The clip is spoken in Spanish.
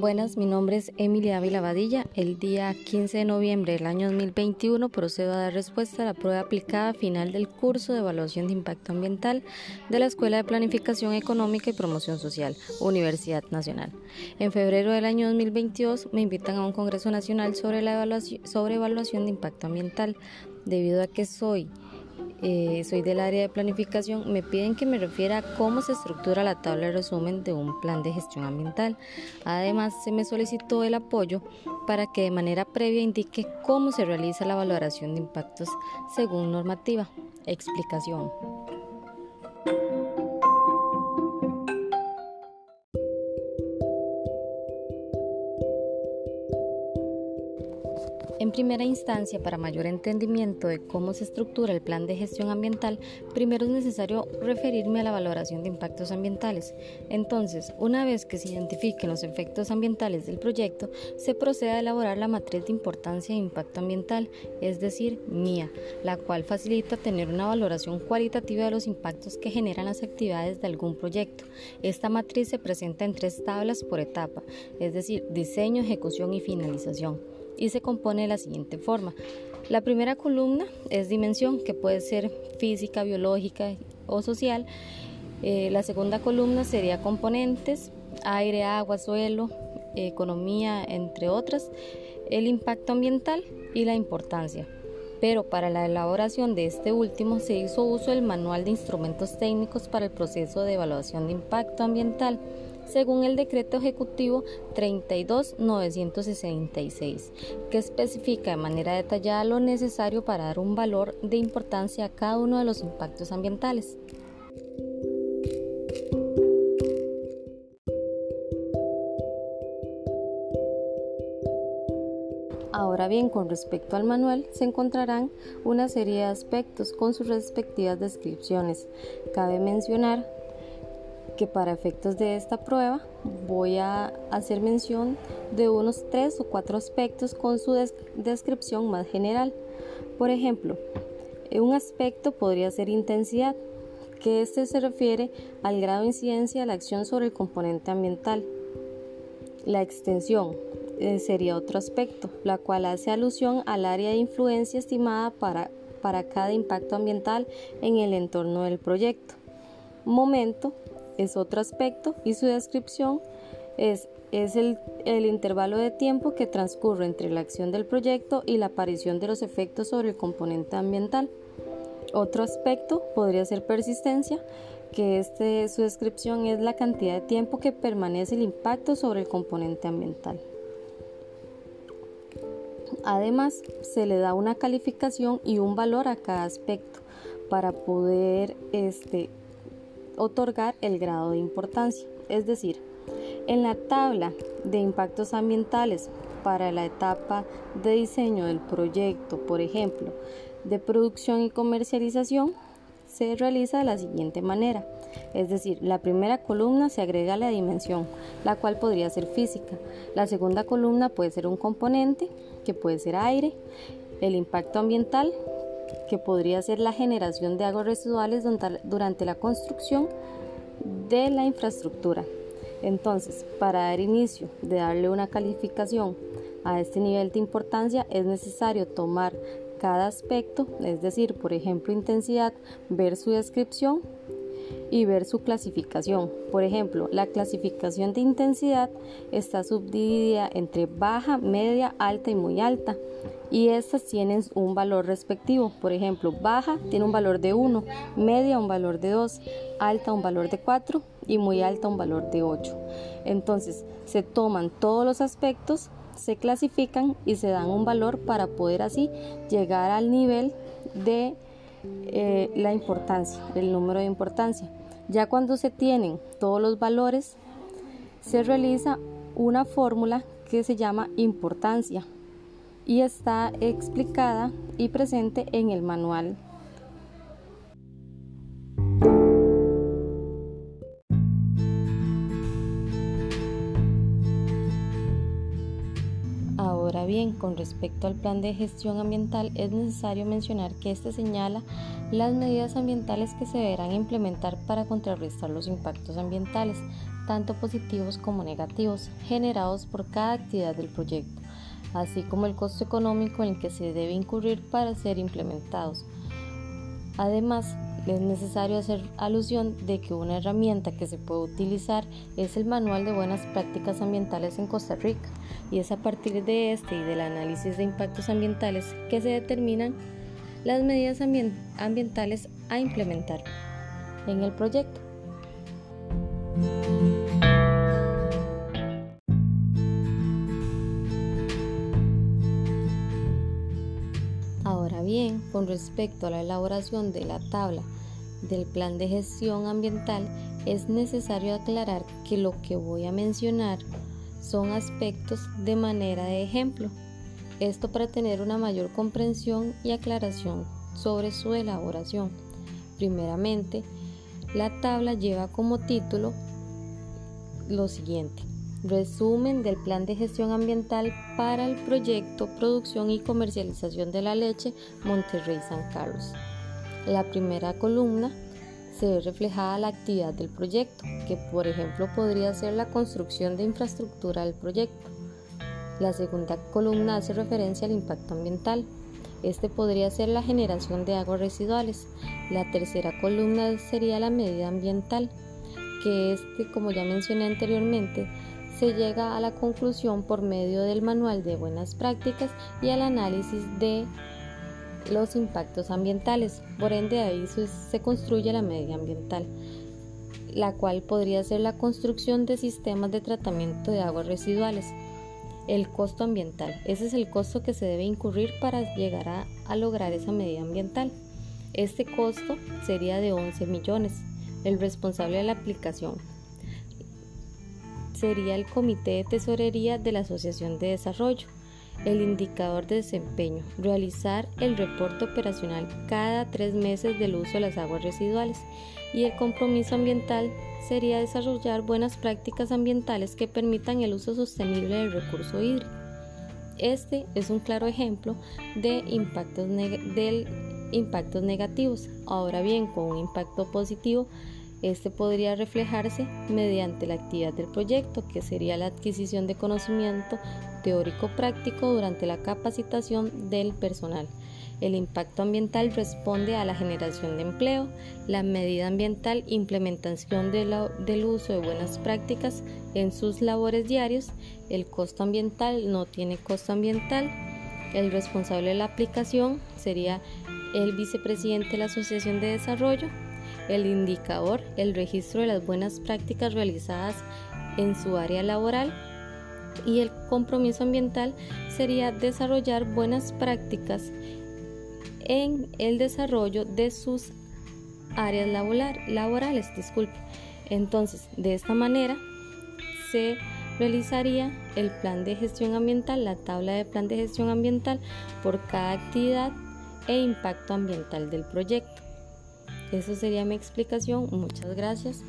Buenas, mi nombre es Emilia Ávila Badilla. El día 15 de noviembre del año 2021 procedo a dar respuesta a la prueba aplicada final del curso de evaluación de impacto ambiental de la Escuela de Planificación Económica y Promoción Social, Universidad Nacional. En febrero del año 2022 me invitan a un Congreso Nacional sobre, la evaluación, sobre evaluación de impacto ambiental. Debido a que soy eh, soy del área de planificación, me piden que me refiera a cómo se estructura la tabla de resumen de un plan de gestión ambiental. Además, se me solicitó el apoyo para que de manera previa indique cómo se realiza la valoración de impactos según normativa. Explicación. En primera instancia, para mayor entendimiento de cómo se estructura el plan de gestión ambiental, primero es necesario referirme a la valoración de impactos ambientales. Entonces, una vez que se identifiquen los efectos ambientales del proyecto, se procede a elaborar la matriz de importancia de impacto ambiental, es decir, MIA, la cual facilita tener una valoración cualitativa de los impactos que generan las actividades de algún proyecto. Esta matriz se presenta en tres tablas por etapa, es decir, diseño, ejecución y finalización y se compone de la siguiente forma. La primera columna es dimensión, que puede ser física, biológica o social. Eh, la segunda columna sería componentes, aire, agua, suelo, economía, entre otras, el impacto ambiental y la importancia. Pero para la elaboración de este último se hizo uso del Manual de Instrumentos Técnicos para el proceso de evaluación de impacto ambiental según el decreto ejecutivo 32966, que especifica de manera detallada lo necesario para dar un valor de importancia a cada uno de los impactos ambientales. Ahora bien, con respecto al manual, se encontrarán una serie de aspectos con sus respectivas descripciones. Cabe mencionar que para efectos de esta prueba voy a hacer mención de unos tres o cuatro aspectos con su descripción más general. Por ejemplo, un aspecto podría ser intensidad, que este se refiere al grado de incidencia de la acción sobre el componente ambiental. La extensión eh, sería otro aspecto, la cual hace alusión al área de influencia estimada para, para cada impacto ambiental en el entorno del proyecto. Momento es otro aspecto y su descripción es, es el, el intervalo de tiempo que transcurre entre la acción del proyecto y la aparición de los efectos sobre el componente ambiental. Otro aspecto podría ser persistencia, que este, su descripción es la cantidad de tiempo que permanece el impacto sobre el componente ambiental. Además, se le da una calificación y un valor a cada aspecto para poder este, otorgar el grado de importancia. Es decir, en la tabla de impactos ambientales para la etapa de diseño del proyecto, por ejemplo, de producción y comercialización, se realiza de la siguiente manera. Es decir, la primera columna se agrega la dimensión, la cual podría ser física. La segunda columna puede ser un componente, que puede ser aire, el impacto ambiental, que podría ser la generación de aguas residuales durante la construcción de la infraestructura. Entonces, para dar inicio de darle una calificación a este nivel de importancia es necesario tomar cada aspecto, es decir, por ejemplo, intensidad, ver su descripción y ver su clasificación. Por ejemplo, la clasificación de intensidad está subdividida entre baja, media, alta y muy alta y estas tienen un valor respectivo. Por ejemplo, baja tiene un valor de 1, media un valor de 2, alta un valor de 4 y muy alta un valor de 8. Entonces, se toman todos los aspectos, se clasifican y se dan un valor para poder así llegar al nivel de eh, la importancia, el número de importancia. Ya cuando se tienen todos los valores, se realiza una fórmula que se llama importancia y está explicada y presente en el manual. Bien, con respecto al plan de gestión ambiental, es necesario mencionar que este señala las medidas ambientales que se deberán implementar para contrarrestar los impactos ambientales, tanto positivos como negativos, generados por cada actividad del proyecto, así como el costo económico en el que se debe incurrir para ser implementados. Además, es necesario hacer alusión de que una herramienta que se puede utilizar es el Manual de Buenas Prácticas Ambientales en Costa Rica y es a partir de este y del análisis de impactos ambientales que se determinan las medidas ambientales a implementar en el proyecto. Bien, con respecto a la elaboración de la tabla del plan de gestión ambiental, es necesario aclarar que lo que voy a mencionar son aspectos de manera de ejemplo. Esto para tener una mayor comprensión y aclaración sobre su elaboración. Primeramente, la tabla lleva como título lo siguiente. Resumen del plan de gestión ambiental para el proyecto Producción y Comercialización de la Leche Monterrey-San Carlos. La primera columna se ve reflejada la actividad del proyecto, que por ejemplo podría ser la construcción de infraestructura del proyecto. La segunda columna hace referencia al impacto ambiental. Este podría ser la generación de aguas residuales. La tercera columna sería la medida ambiental, que este, como ya mencioné anteriormente, se llega a la conclusión por medio del manual de buenas prácticas y al análisis de los impactos ambientales. Por ende, ahí se construye la medida ambiental, la cual podría ser la construcción de sistemas de tratamiento de aguas residuales. El costo ambiental. Ese es el costo que se debe incurrir para llegar a, a lograr esa medida ambiental. Este costo sería de 11 millones. El responsable de la aplicación sería el Comité de Tesorería de la Asociación de Desarrollo. El indicador de desempeño, realizar el reporte operacional cada tres meses del uso de las aguas residuales. Y el compromiso ambiental sería desarrollar buenas prácticas ambientales que permitan el uso sostenible del recurso hídrico. Este es un claro ejemplo de impactos, del impactos negativos. Ahora bien, con un impacto positivo, este podría reflejarse mediante la actividad del proyecto, que sería la adquisición de conocimiento teórico práctico durante la capacitación del personal. El impacto ambiental responde a la generación de empleo, la medida ambiental, implementación del uso de buenas prácticas en sus labores diarios, el costo ambiental no tiene costo ambiental, el responsable de la aplicación sería el vicepresidente de la Asociación de Desarrollo, el indicador, el registro de las buenas prácticas realizadas en su área laboral y el compromiso ambiental sería desarrollar buenas prácticas en el desarrollo de sus áreas laborales. Disculpe. Entonces, de esta manera se realizaría el plan de gestión ambiental, la tabla de plan de gestión ambiental por cada actividad e impacto ambiental del proyecto. Eso sería mi explicación. Muchas gracias.